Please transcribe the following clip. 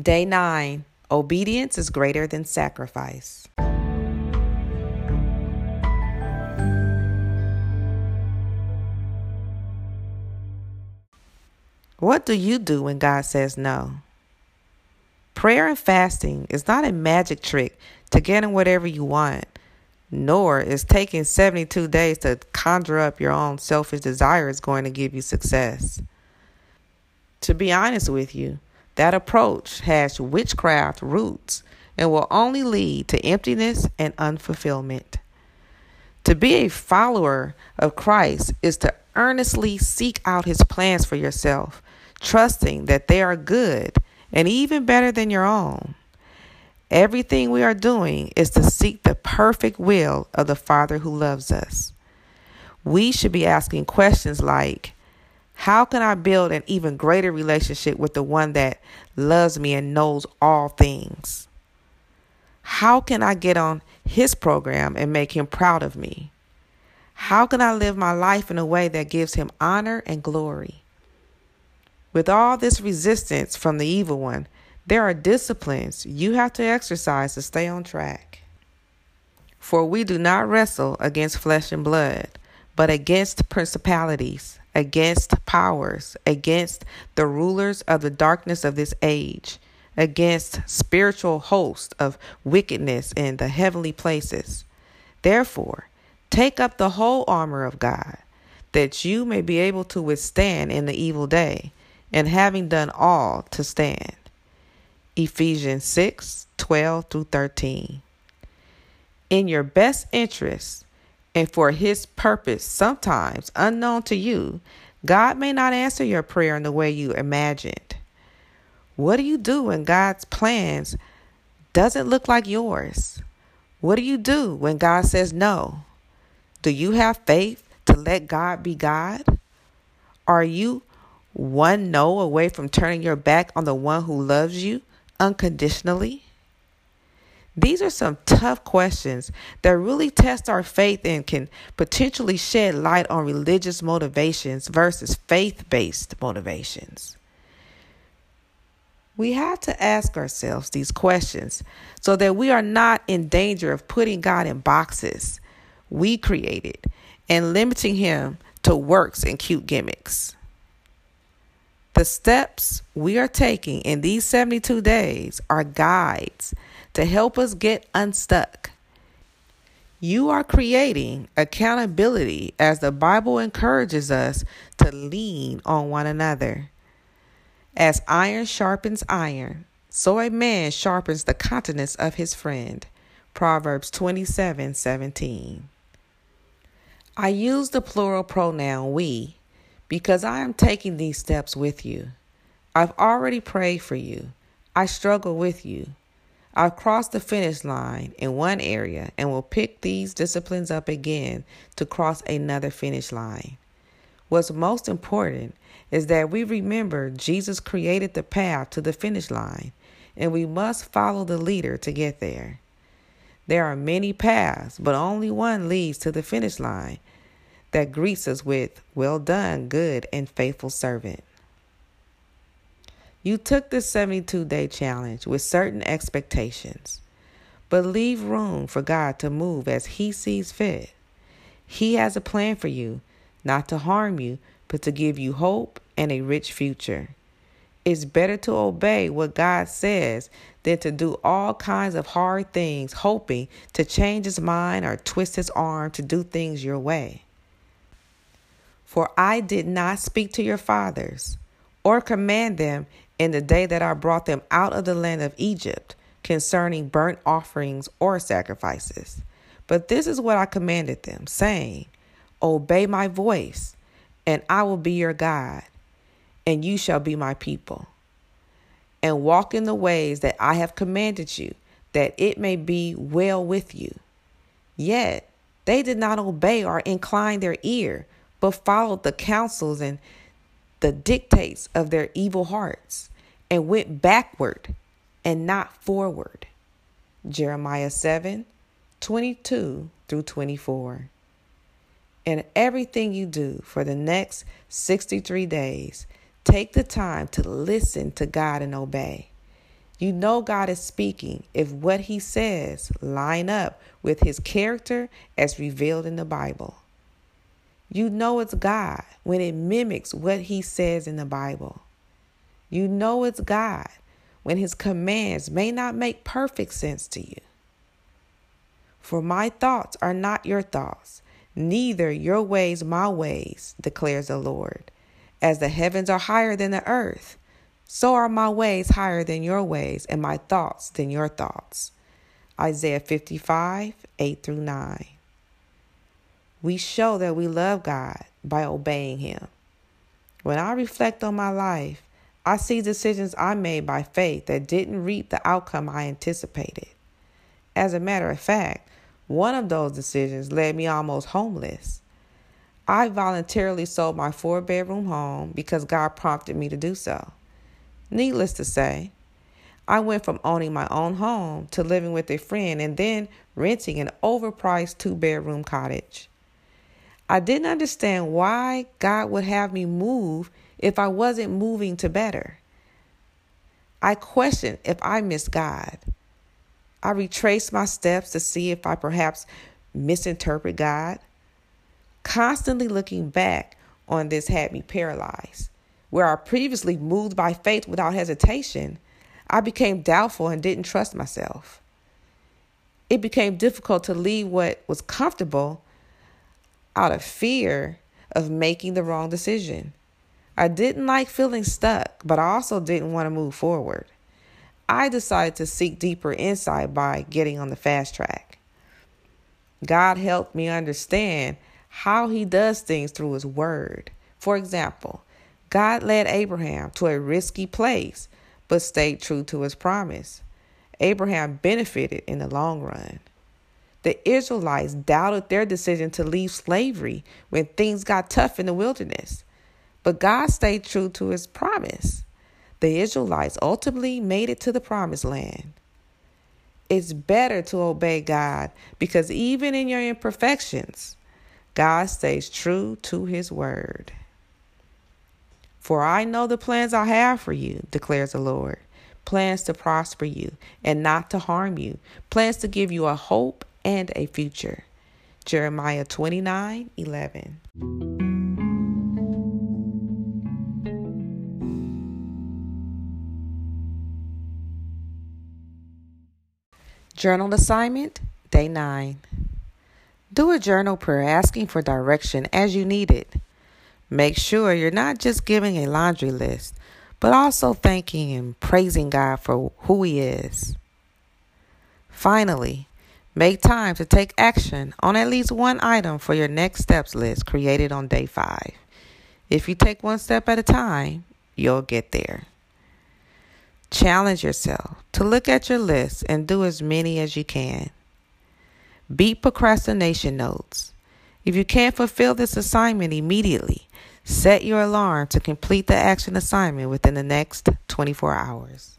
Day 9 Obedience is greater than sacrifice. What do you do when God says no? Prayer and fasting is not a magic trick to getting whatever you want, nor is taking 72 days to conjure up your own selfish desires going to give you success. To be honest with you, that approach has witchcraft roots and will only lead to emptiness and unfulfillment. To be a follower of Christ is to earnestly seek out his plans for yourself, trusting that they are good and even better than your own. Everything we are doing is to seek the perfect will of the Father who loves us. We should be asking questions like How can I build an even greater relationship with the one that loves me and knows all things? How can I get on his program and make him proud of me? How can I live my life in a way that gives him honor and glory? With all this resistance from the evil one, there are disciplines you have to exercise to stay on track. For we do not wrestle against flesh and blood, but against principalities, against powers, against the rulers of the darkness of this age, against spiritual hosts of wickedness in the heavenly places. Therefore, take up the whole armor of God, that you may be able to withstand in the evil day, and having done all to stand. Ephesians 6 12 through 13. In your best interest and for His purpose, sometimes unknown to you, God may not answer your prayer in the way you imagined. What do you do when God's plans doesn't look like yours? What do you do when God says no? Do you have faith to let God be God? Are you one no away from turning your back on the one who loves you unconditionally? These are some tough questions that really test our faith and can potentially shed light on religious motivations versus faith based motivations. We have to ask ourselves these questions so that we are not in danger of putting God in boxes we created and limiting Him to works and cute gimmicks. The steps we are taking in these 72 days are guides to help us get unstuck. You are creating accountability as the Bible encourages us to lean on one another. As iron sharpens iron, so a man sharpens the countenance of his friend. Proverbs 27 17. I use the plural pronoun we because I am taking these steps with you. I've already prayed for you. I struggle with you. I've crossed the finish line in one area and will pick these disciplines up again to cross another finish line. What's most important is that we remember Jesus created the path to the finish line, and we must follow the leader to get there. There are many paths, but only one leads to the finish line, that greets us with, Well done, good and faithful servant. You took the 72 day challenge with certain expectations, but leave room for God to move as He sees fit. He has a plan for you, not to harm you, but to give you hope and a rich future. It's better to obey what God says than to do all kinds of hard things, hoping to change His mind or twist His arm to do things your way. For I did not speak to your fathers or command them in the day that I brought them out of the land of Egypt concerning burnt offerings or sacrifices. But this is what I commanded them, saying, Obey my voice, and I will be your God, and you shall be my people. And walk in the ways that I have commanded you, that it may be well with you. Yet they did not obey or incline their ear but followed the counsels and the dictates of their evil hearts and went backward and not forward. Jeremiah 7 22 through 24. In everything you do for the next 63 days, Take the time to listen to God and obey. You know God is speaking if what he says line up with his character as revealed in the Bible. You know it's God when it mimics what he says in the Bible. You know it's God when his commands may not make perfect sense to you. For my thoughts are not your thoughts, neither your ways my ways, declares the Lord. As the heavens are higher than the earth, so are my ways higher than your ways, and my thoughts than your thoughts. Isaiah 55, 8 through 9. We show that we love God by obeying Him. When I reflect on my life, I see decisions I made by faith that didn't reap the outcome I anticipated. As a matter of fact, one of those decisions led me almost homeless. I voluntarily sold my four bedroom home because God prompted me to do so. Needless to say, I went from owning my own home to living with a friend and then renting an overpriced two bedroom cottage. I didn't understand why God would have me move if I wasn't moving to better. I questioned if I missed God. I retraced my steps to see if I perhaps misinterpret God. Constantly looking back on this had me paralyzed. Where I previously moved by faith without hesitation, I became doubtful and didn't trust myself. It became difficult to leave what was comfortable out of fear of making the wrong decision. I didn't like feeling stuck, but I also didn't want to move forward. I decided to seek deeper insight by getting on the fast track. God helped me understand how He does things through His Word. For example, God led Abraham to a risky place, but stayed true to His promise. Abraham benefited in the long run. The Israelites doubted their decision to leave slavery when things got tough in the wilderness. But God stayed true to his promise. The Israelites ultimately made it to the promised land. It's better to obey God because even in your imperfections, God stays true to his word. For I know the plans I have for you, declares the Lord plans to prosper you and not to harm you, plans to give you a hope and a future. Jeremiah 29 11. Journal assignment, day 9. Do a journal prayer asking for direction as you need it. Make sure you're not just giving a laundry list, but also thanking and praising God for who He is. Finally, Make time to take action on at least one item for your next steps list created on day five. If you take one step at a time, you'll get there. Challenge yourself to look at your list and do as many as you can. Beat procrastination notes. If you can't fulfill this assignment immediately, set your alarm to complete the action assignment within the next 24 hours.